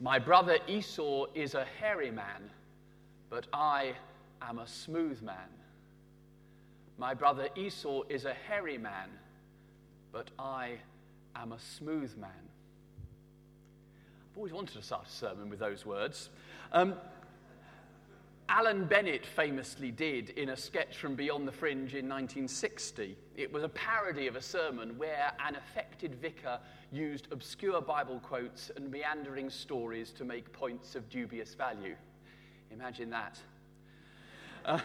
My brother Esau is a hairy man, but I am a smooth man. My brother Esau is a hairy man, but I am a smooth man. I've always wanted to start a sermon with those words. Um, Alan Bennett famously did in a sketch from Beyond the Fringe in 1960. It was a parody of a sermon where an affected vicar used obscure Bible quotes and meandering stories to make points of dubious value. Imagine that. Uh,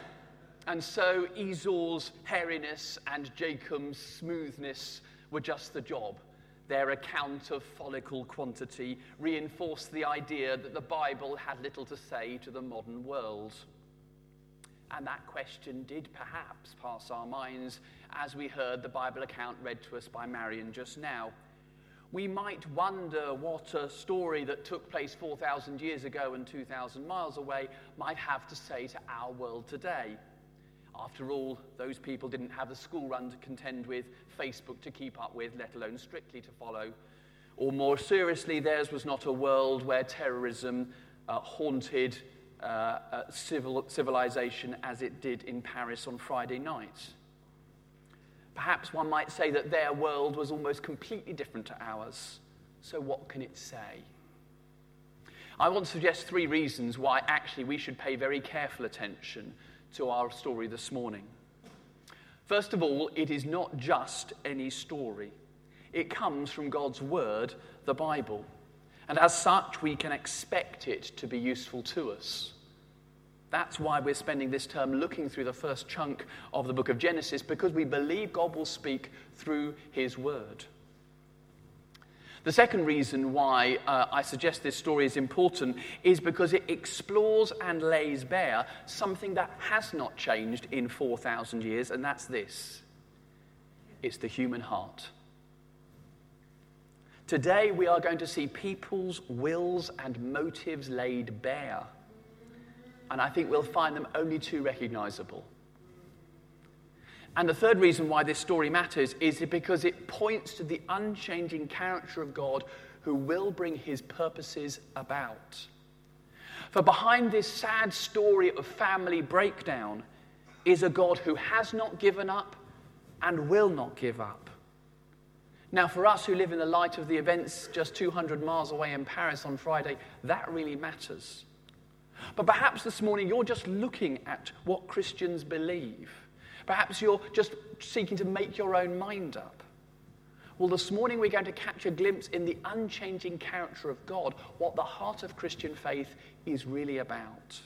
and so Esau's hairiness and Jacob's smoothness were just the job. Their account of follicle quantity reinforced the idea that the Bible had little to say to the modern world. And that question did perhaps pass our minds as we heard the Bible account read to us by Marion just now. We might wonder what a story that took place 4,000 years ago and 2,000 miles away might have to say to our world today. After all, those people didn't have the school run to contend with, Facebook to keep up with, let alone strictly to follow. Or more seriously, theirs was not a world where terrorism uh, haunted uh, uh, civil, civilization as it did in Paris on Friday night. Perhaps one might say that their world was almost completely different to ours. So, what can it say? I want to suggest three reasons why actually we should pay very careful attention to our story this morning. First of all, it is not just any story, it comes from God's Word, the Bible. And as such, we can expect it to be useful to us. That's why we're spending this term looking through the first chunk of the book of Genesis, because we believe God will speak through His Word. The second reason why uh, I suggest this story is important is because it explores and lays bare something that has not changed in 4,000 years, and that's this it's the human heart. Today, we are going to see people's wills and motives laid bare. And I think we'll find them only too recognizable. And the third reason why this story matters is because it points to the unchanging character of God who will bring his purposes about. For behind this sad story of family breakdown is a God who has not given up and will not give up. Now, for us who live in the light of the events just 200 miles away in Paris on Friday, that really matters. But perhaps this morning you're just looking at what Christians believe Perhaps you're just seeking to make your own mind up. Well, this morning we're going to catch a glimpse in the unchanging character of God, what the heart of Christian faith is really about.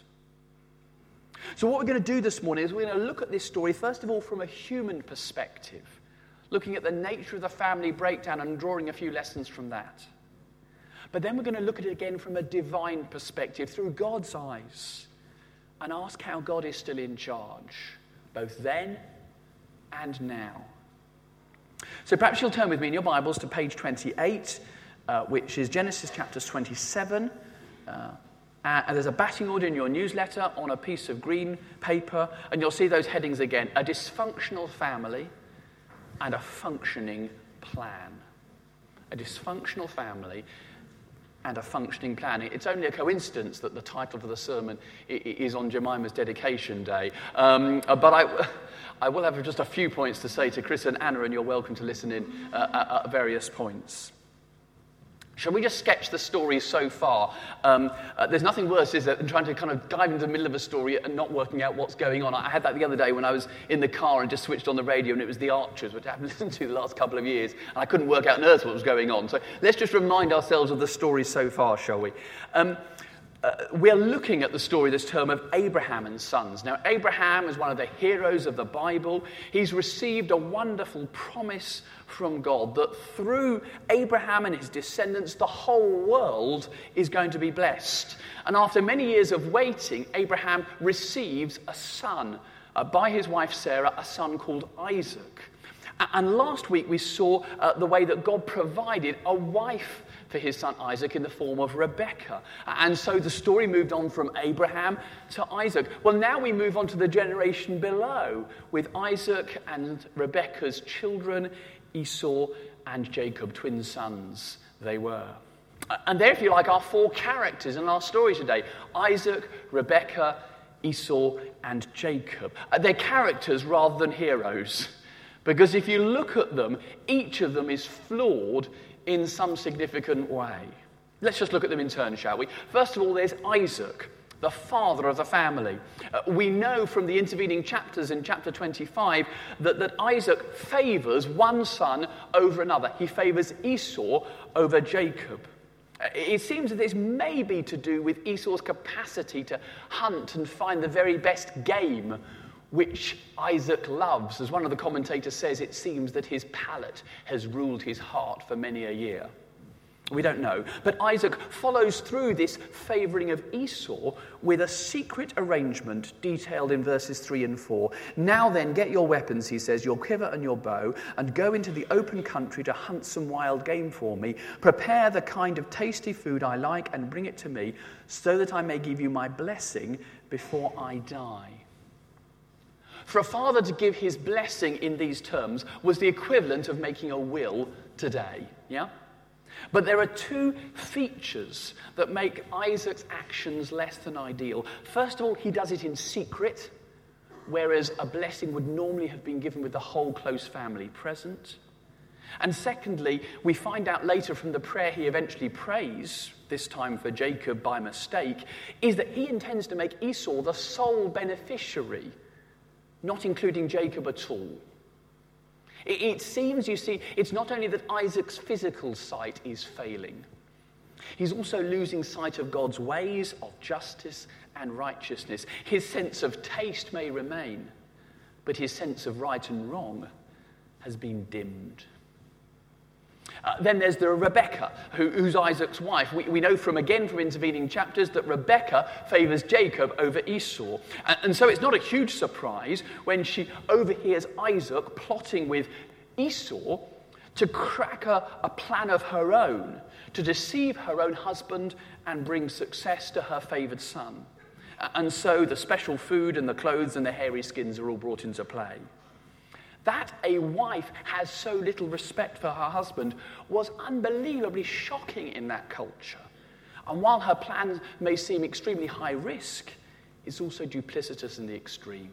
So, what we're going to do this morning is we're going to look at this story, first of all, from a human perspective, looking at the nature of the family breakdown and drawing a few lessons from that. But then we're going to look at it again from a divine perspective, through God's eyes, and ask how God is still in charge both then and now. So perhaps you'll turn with me in your Bibles to page 28, uh, which is Genesis chapters 27. Uh, and there's a batting order in your newsletter on a piece of green paper, and you'll see those headings again a dysfunctional family and a functioning plan. A dysfunctional family and a functioning plan. It's only a coincidence that the title for the sermon is on Jemima's dedication day. Um, uh, but I, I will have just a few points to say to Chris and Anna, and you're welcome to listen in uh, at various points. Shall we just sketch the story so far? Um, uh, there's nothing worse, is than trying to kind of dive into the middle of a story and not working out what's going on. I had that the other day when I was in the car and just switched on the radio, and it was The Archers, which I haven't listened to the last couple of years, and I couldn't work out on earth what was going on. So let's just remind ourselves of the story so far, shall we? Um, uh, we're looking at the story this term of Abraham and sons. Now, Abraham is one of the heroes of the Bible. He's received a wonderful promise from God that through Abraham and his descendants, the whole world is going to be blessed. And after many years of waiting, Abraham receives a son uh, by his wife Sarah, a son called Isaac. And last week we saw uh, the way that God provided a wife for his son Isaac in the form of Rebekah. And so the story moved on from Abraham to Isaac. Well, now we move on to the generation below with Isaac and Rebekah's children, Esau and Jacob, twin sons they were. And there, if you like, are four characters in our story today Isaac, Rebekah, Esau, and Jacob. Uh, they're characters rather than heroes. Because if you look at them, each of them is flawed in some significant way. Let's just look at them in turn, shall we? First of all, there's Isaac, the father of the family. Uh, we know from the intervening chapters in chapter 25 that, that Isaac favors one son over another. He favors Esau over Jacob. Uh, it seems that this may be to do with Esau's capacity to hunt and find the very best game, which Isaac loves. As one of the commentators says, it seems that his palate has ruled his heart for many a year. We don't know. But Isaac follows through this favouring of Esau with a secret arrangement detailed in verses 3 and 4. Now then, get your weapons, he says, your quiver and your bow, and go into the open country to hunt some wild game for me. Prepare the kind of tasty food I like and bring it to me, so that I may give you my blessing before I die. For a father to give his blessing in these terms was the equivalent of making a will today. Yeah? But there are two features that make Isaac's actions less than ideal. First of all, he does it in secret, whereas a blessing would normally have been given with the whole close family present. And secondly, we find out later from the prayer he eventually prays, this time for Jacob by mistake, is that he intends to make Esau the sole beneficiary, not including Jacob at all. It, it seems, you see, it's not only that Isaac's physical sight is failing, he's also losing sight of God's ways of justice and righteousness. His sense of taste may remain, but his sense of right and wrong has been dimmed. Uh, then there's the Rebecca, who, who's Isaac's wife. We, we, know from again from intervening chapters that Rebecca favors Jacob over Esau. And, and so it's not a huge surprise when she overhears Isaac plotting with Esau to crack a, a plan of her own, to deceive her own husband and bring success to her favored son. And so the special food and the clothes and the hairy skins are all brought into play. That a wife has so little respect for her husband was unbelievably shocking in that culture. And while her plans may seem extremely high risk, it's also duplicitous in the extreme.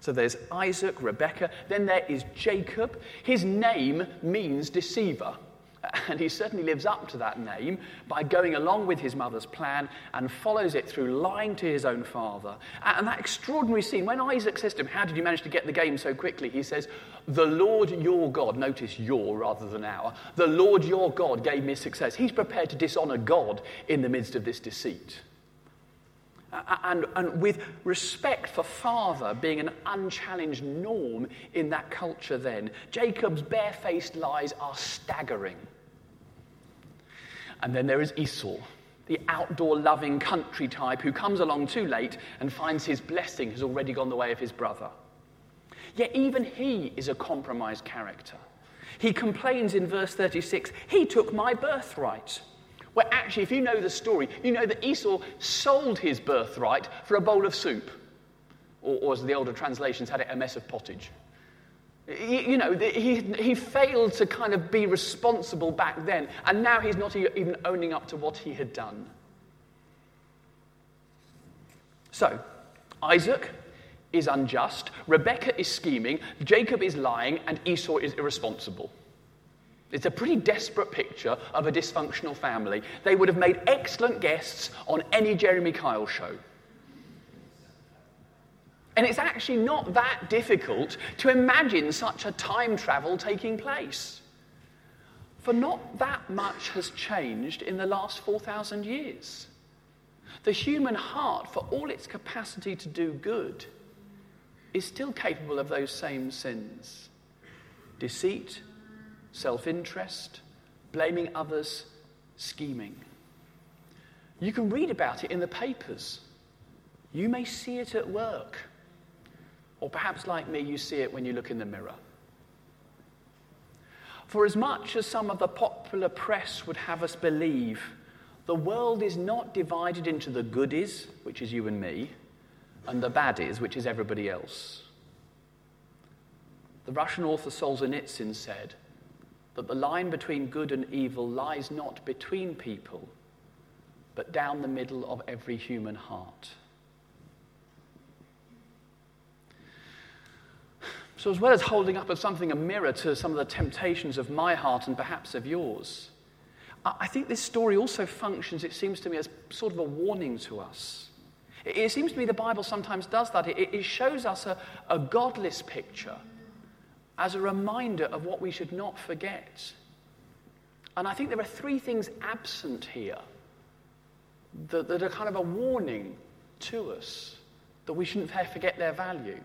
So there's Isaac, Rebekah, then there is Jacob. His name means deceiver. And he certainly lives up to that name by going along with his mother's plan and follows it through lying to his own father. And that extraordinary scene, when Isaac says to him, How did you manage to get the game so quickly? He says, The Lord your God, notice your rather than our, the Lord your God gave me success. He's prepared to dishonor God in the midst of this deceit. And, and, with respect for father being an unchallenged norm in that culture then, Jacob's barefaced lies are staggering. And then there is Esau, the outdoor loving country type who comes along too late and finds his blessing has already gone the way of his brother. Yet even he is a compromised character. He complains in verse 36 He took my birthright. Well, actually, if you know the story, you know that Esau sold his birthright for a bowl of soup. Or, or as the older translations had it, a mess of pottage. You know, he, he failed to kind of be responsible back then, and now he's not even owning up to what he had done. So, Isaac is unjust, Rebecca is scheming, Jacob is lying, and Esau is irresponsible. It's a pretty desperate picture of a dysfunctional family. They would have made excellent guests on any Jeremy Kyle show. And it's actually not that difficult to imagine such a time travel taking place. For not that much has changed in the last 4,000 years. The human heart, for all its capacity to do good, is still capable of those same sins deceit, self interest, blaming others, scheming. You can read about it in the papers. You may see it at work. Or perhaps, like me, you see it when you look in the mirror. For as much as some of the popular press would have us believe, the world is not divided into the goodies, which is you and me, and the baddies, which is everybody else. The Russian author Solzhenitsyn said, that the line between good and evil lies not between people, but down the middle of every human heart. So, as well as holding up as something a mirror to some of the temptations of my heart and perhaps of yours, I think this story also functions, it seems to me, as sort of a warning to us. It seems to me the Bible sometimes does that. It shows us a, a godless picture as a reminder of what we should not forget. And I think there are three things absent here that, that are kind of a warning to us that we shouldn't forget their value.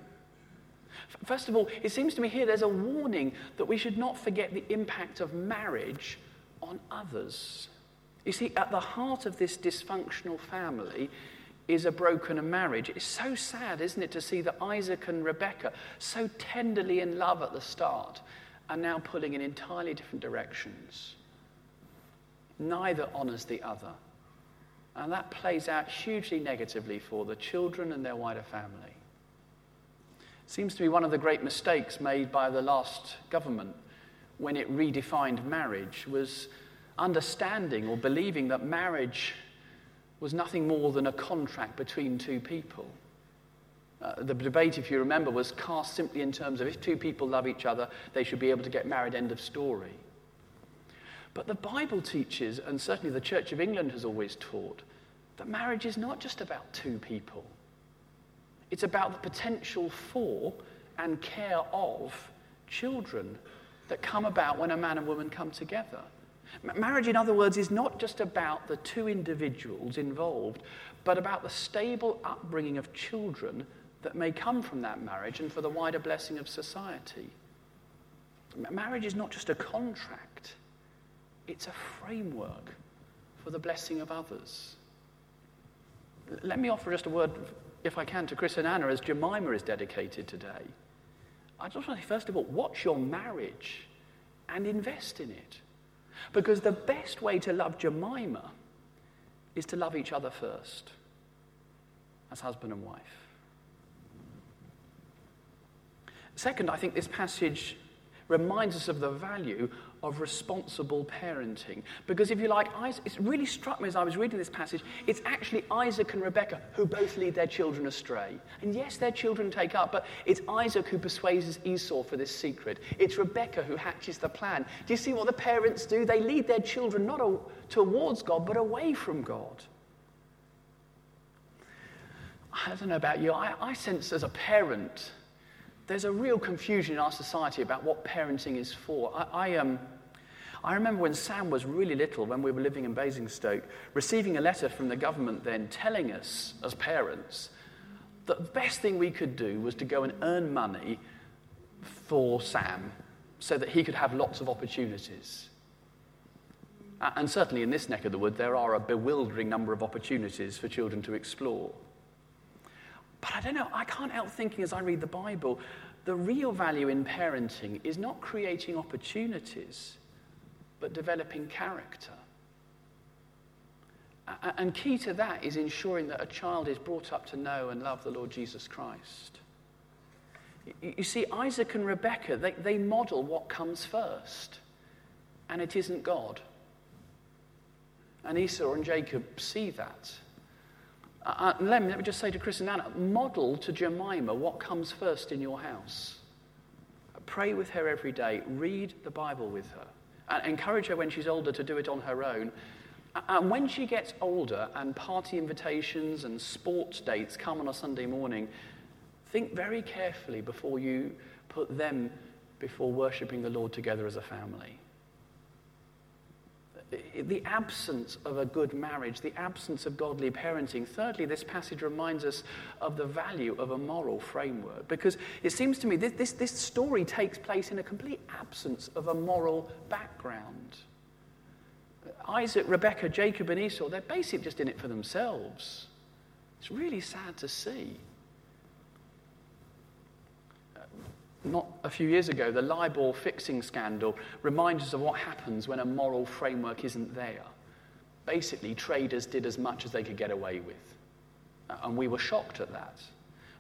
First of all, it seems to me here there's a warning that we should not forget the impact of marriage on others. You see, at the heart of this dysfunctional family is a broken marriage. It's so sad, isn't it, to see that Isaac and Rebecca, so tenderly in love at the start, are now pulling in entirely different directions. Neither honors the other. And that plays out hugely negatively for the children and their wider family. Seems to be one of the great mistakes made by the last government when it redefined marriage was understanding or believing that marriage was nothing more than a contract between two people. Uh, the debate, if you remember, was cast simply in terms of if two people love each other, they should be able to get married, end of story. But the Bible teaches, and certainly the Church of England has always taught, that marriage is not just about two people. It's about the potential for and care of children that come about when a man and woman come together. Marriage, in other words, is not just about the two individuals involved, but about the stable upbringing of children that may come from that marriage and for the wider blessing of society. Marriage is not just a contract, it's a framework for the blessing of others. Let me offer just a word, if I can, to Chris and Anna as Jemima is dedicated today. I just want to say, first of all, watch your marriage and invest in it. Because the best way to love Jemima is to love each other first, as husband and wife. Second, I think this passage reminds us of the value of responsible parenting. Because if you like, it really struck me as I was reading this passage, it's actually Isaac and Rebecca who both lead their children astray. And yes, their children take up, but it's Isaac who persuades Esau for this secret. It's Rebecca who hatches the plan. Do you see what the parents do? They lead their children not a, towards God, but away from God. I don't know about you, I, I sense as a parent, there's a real confusion in our society about what parenting is for. I, I, um, I remember when Sam was really little, when we were living in Basingstoke, receiving a letter from the government then telling us, as parents, that the best thing we could do was to go and earn money for Sam so that he could have lots of opportunities. And certainly in this neck of the wood, there are a bewildering number of opportunities for children to explore. But I don't know, I can't help thinking as I read the Bible, the real value in parenting is not creating opportunities, but developing character. And key to that is ensuring that a child is brought up to know and love the Lord Jesus Christ. You see, Isaac and Rebekah, they, they model what comes first, and it isn't God. And Esau and Jacob see that. Uh, let, me, let me just say to Chris and Anna model to Jemima what comes first in your house. Pray with her every day, read the Bible with her, and encourage her when she's older to do it on her own. And when she gets older and party invitations and sports dates come on a Sunday morning, think very carefully before you put them before worshipping the Lord together as a family the absence of a good marriage, the absence of godly parenting. Thirdly, this passage reminds us of the value of a moral framework because it seems to me this, this, this story takes place in a complete absence of a moral background. Isaac, Rebekah, Jacob, and Esau, they're basically just in it for themselves. It's really sad to see. Not a few years ago, the LIBOR fixing scandal reminds us of what happens when a moral framework isn't there. Basically, traders did as much as they could get away with. Uh, and we were shocked at that.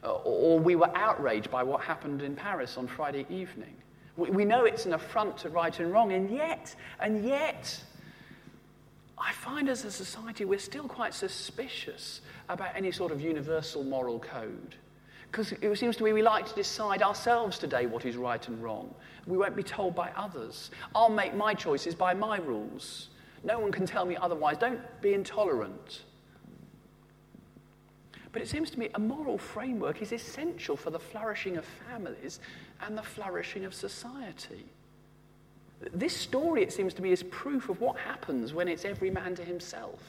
Uh, or we were outraged by what happened in Paris on Friday evening, We, we know it's an affront to right and wrong, and yet, and yet, I find as a society we're still quite suspicious about any sort of universal moral code. Because it seems to me we like to decide ourselves today what is right and wrong. We won't be told by others. I'll make my choices by my rules. No one can tell me otherwise. Don't be intolerant. But it seems to me a moral framework is essential for the flourishing of families and the flourishing of society. This story, it seems to me, is proof of what happens when it's every man to himself.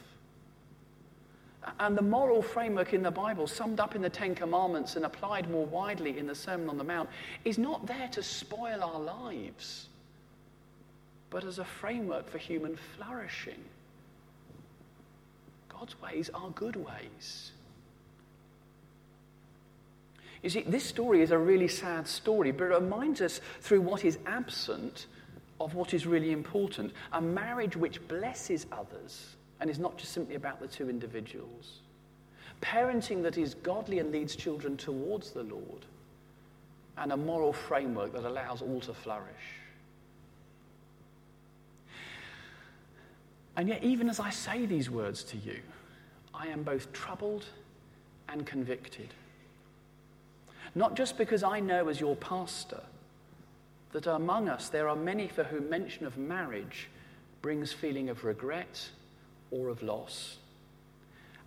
And the moral framework in the Bible, summed up in the Ten Commandments and applied more widely in the Sermon on the Mount, is not there to spoil our lives, but as a framework for human flourishing. God's ways are good ways. You see, this story is a really sad story, but it reminds us through what is absent of what is really important a marriage which blesses others and is not just simply about the two individuals. Parenting that is godly and leads children towards the Lord, and a moral framework that allows all to flourish. And yet, even as I say these words to you, I am both troubled and convicted. Not just because I know as your pastor that among us there are many for whom mention of marriage brings feeling of regret or of loss,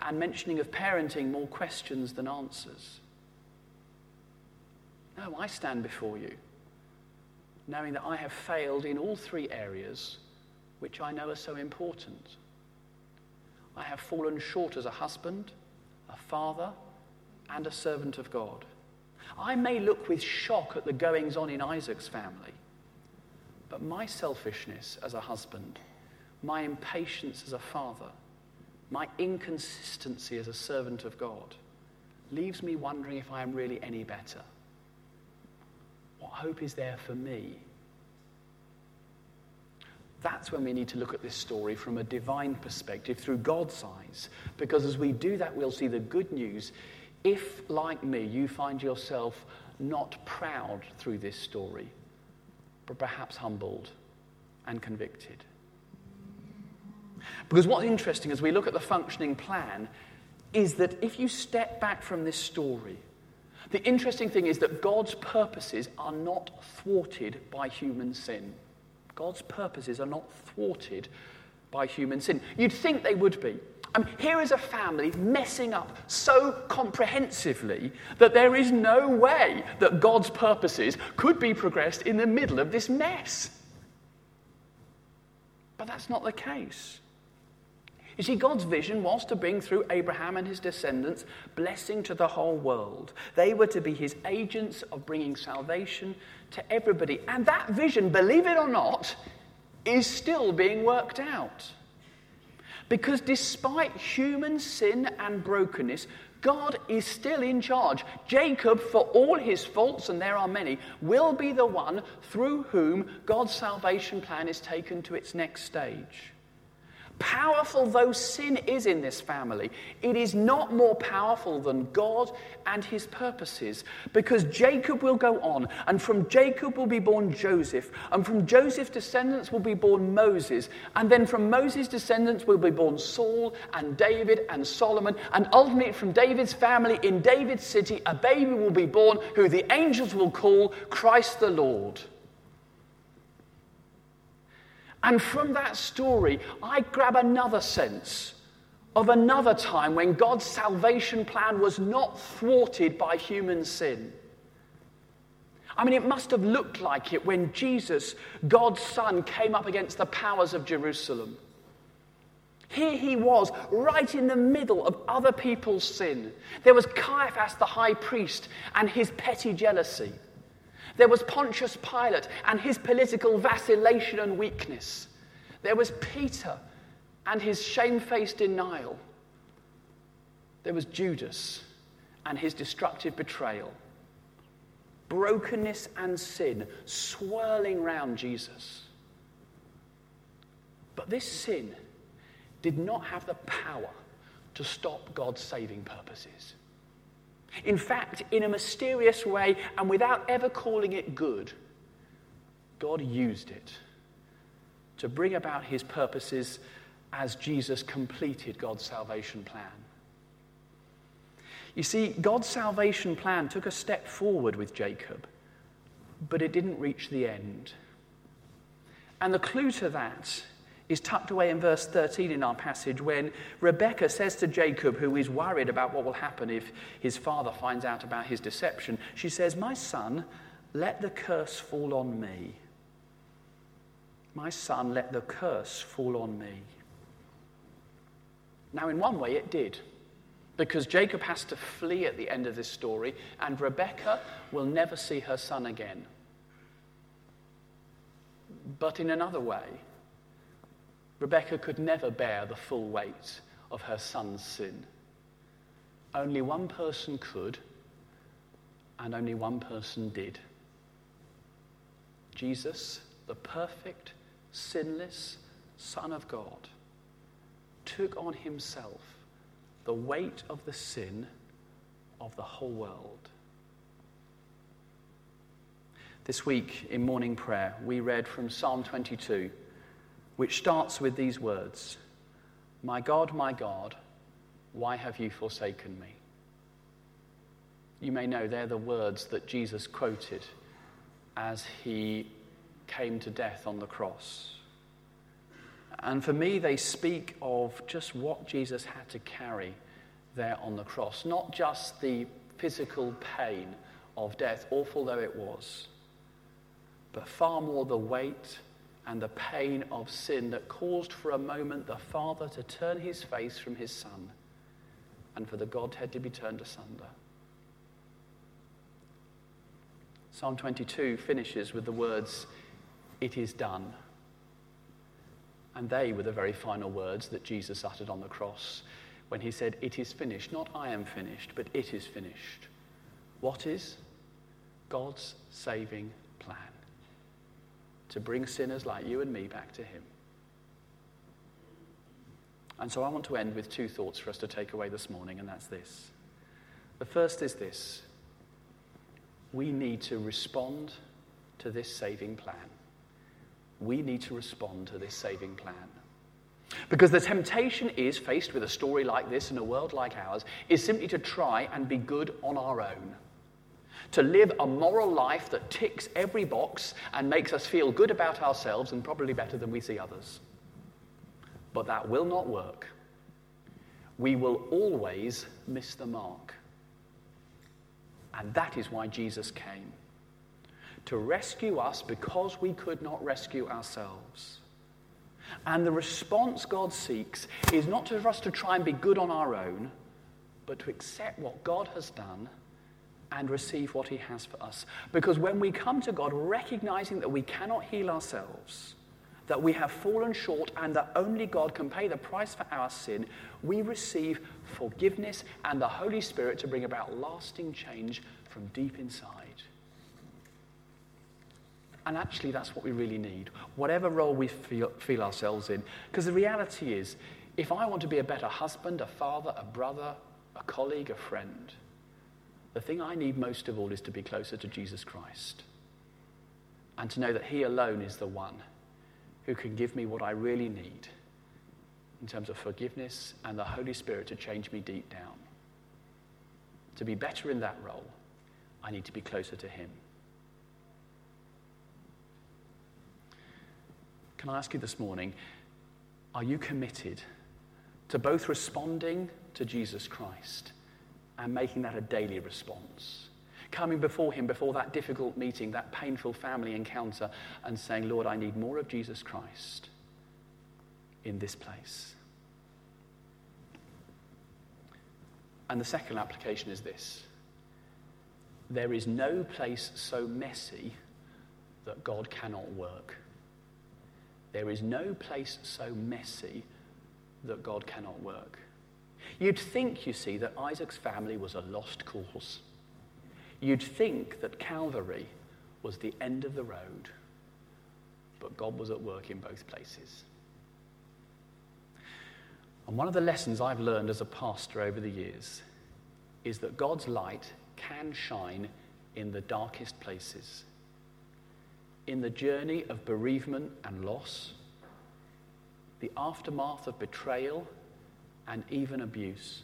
and mentioning of parenting more questions than answers. No, I stand before you knowing that I have failed in all three areas which I know are so important. I have fallen short as a husband, a father, and a servant of God. I may look with shock at the goings on in Isaac's family, but my selfishness as a husband, my impatience as a father, my inconsistency as a servant of God leaves me wondering if I am really any better. What hope is there for me? That's when we need to look at this story from a divine perspective, through God's eyes. Because as we do that, we'll see the good news if, like me, you find yourself not proud through this story, but perhaps humbled and convicted. Because what's interesting as we look at the functioning plan is that if you step back from this story, the interesting thing is that God's purposes are not thwarted by human sin. God's purposes are not thwarted by human sin. You'd think they would be. I mean, here is a family messing up so comprehensively that there is no way that God's purposes could be progressed in the middle of this mess. But that's not the case. You see, God's vision was to bring through Abraham and his descendants blessing to the whole world. They were to be his agents of bringing salvation to everybody. And that vision, believe it or not, is still being worked out. Because despite human sin and brokenness, God is still in charge. Jacob, for all his faults, and there are many, will be the one through whom God's salvation plan is taken to its next stage. Powerful though sin is in this family, it is not more powerful than God and his purposes. Because Jacob will go on, and from Jacob will be born Joseph, and from Joseph's descendants will be born Moses, and then from Moses' descendants will be born Saul and David and Solomon, and ultimately from David's family in David's city, a baby will be born who the angels will call Christ the Lord. And from that story, I grab another sense of another time when God's salvation plan was not thwarted by human sin. I mean, it must have looked like it when Jesus, God's Son, came up against the powers of Jerusalem. Here he was, right in the middle of other people's sin. There was Caiaphas, the high priest, and his petty jealousy. There was Pontius Pilate and his political vacillation and weakness. There was Peter and his shamefaced denial. There was Judas and his destructive betrayal. Brokenness and sin swirling round Jesus. But this sin did not have the power to stop God's saving purposes. In fact, in a mysterious way and without ever calling it good, God used it to bring about his purposes as Jesus completed God's salvation plan. You see, God's salvation plan took a step forward with Jacob, but it didn't reach the end. And the clue to that is tucked away in verse 13 in our passage when Rebekah says to Jacob, who is worried about what will happen if his father finds out about his deception, she says, My son, let the curse fall on me. My son, let the curse fall on me. Now, in one way, it did. Because Jacob has to flee at the end of this story, and Rebekah will never see her son again. But in another way, Rebekah could never bear the full weight of her son's sin. Only one person could, and only one person did. Jesus, the perfect, sinless Son of God, took on himself the weight of the sin of the whole world. This week in morning prayer, we read from Psalm 22, which starts with these words My God, my God, why have you forsaken me? You may know they're the words that Jesus quoted as he came to death on the cross. And for me, they speak of just what Jesus had to carry there on the cross, not just the physical pain of death, awful though it was, but far more the weight and the pain of sin that caused for a moment the Father to turn his face from his Son and for the Godhead to be turned asunder. Psalm 22 finishes with the words, It is done. And they were the very final words that Jesus uttered on the cross when he said, It is finished. Not I am finished, but it is finished. What is? God's saving plan to bring sinners like you and me back to him. And so I want to end with two thoughts for us to take away this morning, and that's this. The first is this we need to respond to this saving plan. We need to respond to this saving plan. Because the temptation is, faced with a story like this in a world like ours, is simply to try and be good on our own. To live a moral life that ticks every box and makes us feel good about ourselves and probably better than we see others. But that will not work. We will always miss the mark. And that is why Jesus came to rescue us because we could not rescue ourselves. And the response God seeks is not for us to try and be good on our own, but to accept what God has done and receive what He has for us. Because when we come to God recognizing that we cannot heal ourselves, that we have fallen short and that only God can pay the price for our sin, we receive forgiveness and the Holy Spirit to bring about lasting change from deep inside. And actually, that's what we really need, whatever role we feel, feel ourselves in. Because the reality is, if I want to be a better husband, a father, a brother, a colleague, a friend, the thing I need most of all is to be closer to Jesus Christ and to know that He alone is the one who can give me what I really need in terms of forgiveness and the Holy Spirit to change me deep down. To be better in that role, I need to be closer to Him. Can I ask you this morning, are you committed to both responding to Jesus Christ and making that a daily response? Coming before Him, before that difficult meeting, that painful family encounter, and saying, Lord, I need more of Jesus Christ in this place. And the second application is this there is no place so messy that God cannot work. There is no place so messy that God cannot work. You'd think, you see, that Isaac's family was a lost cause. You'd think that Calvary was the end of the road, but God was at work in both places. And one of the lessons I've learned as a pastor over the years is that God's light can shine in the darkest places in the journey of bereavement and loss, the aftermath of betrayal and even abuse.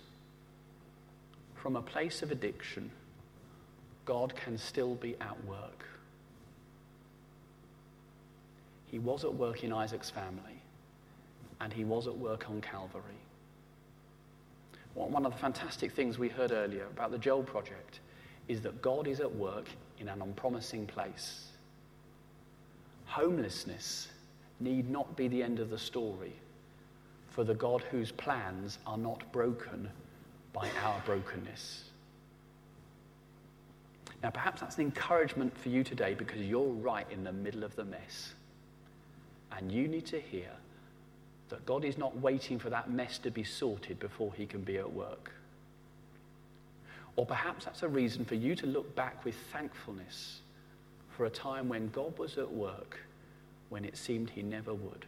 From a place of addiction, God can still be at work. He was at work in Isaac's family, and he was at work on Calvary. One of the fantastic things we heard earlier about the Joel Project is that God is at work in an unpromising place. Homelessness need not be the end of the story for the God whose plans are not broken by our brokenness. Now, perhaps that's an encouragement for you today because you're right in the middle of the mess. And you need to hear that God is not waiting for that mess to be sorted before he can be at work. Or perhaps that's a reason for you to look back with thankfulness for a time when God was at work when it seemed he never would.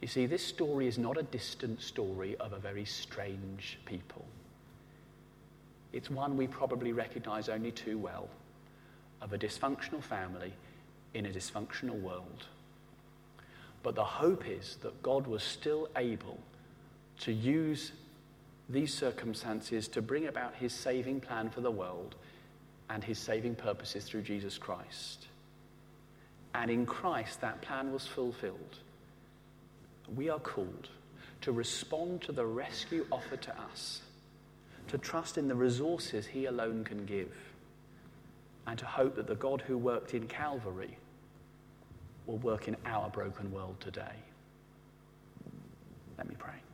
You see, this story is not a distant story of a very strange people. It's one we probably recognize only too well of a dysfunctional family in a dysfunctional world. But the hope is that God was still able to use these circumstances to bring about his saving plan for the world and his saving purposes through Jesus Christ. And in Christ, that plan was fulfilled we are called to respond to the rescue offered to us, to trust in the resources He alone can give, and to hope that the God who worked in Calvary will work in our broken world today. Let me pray.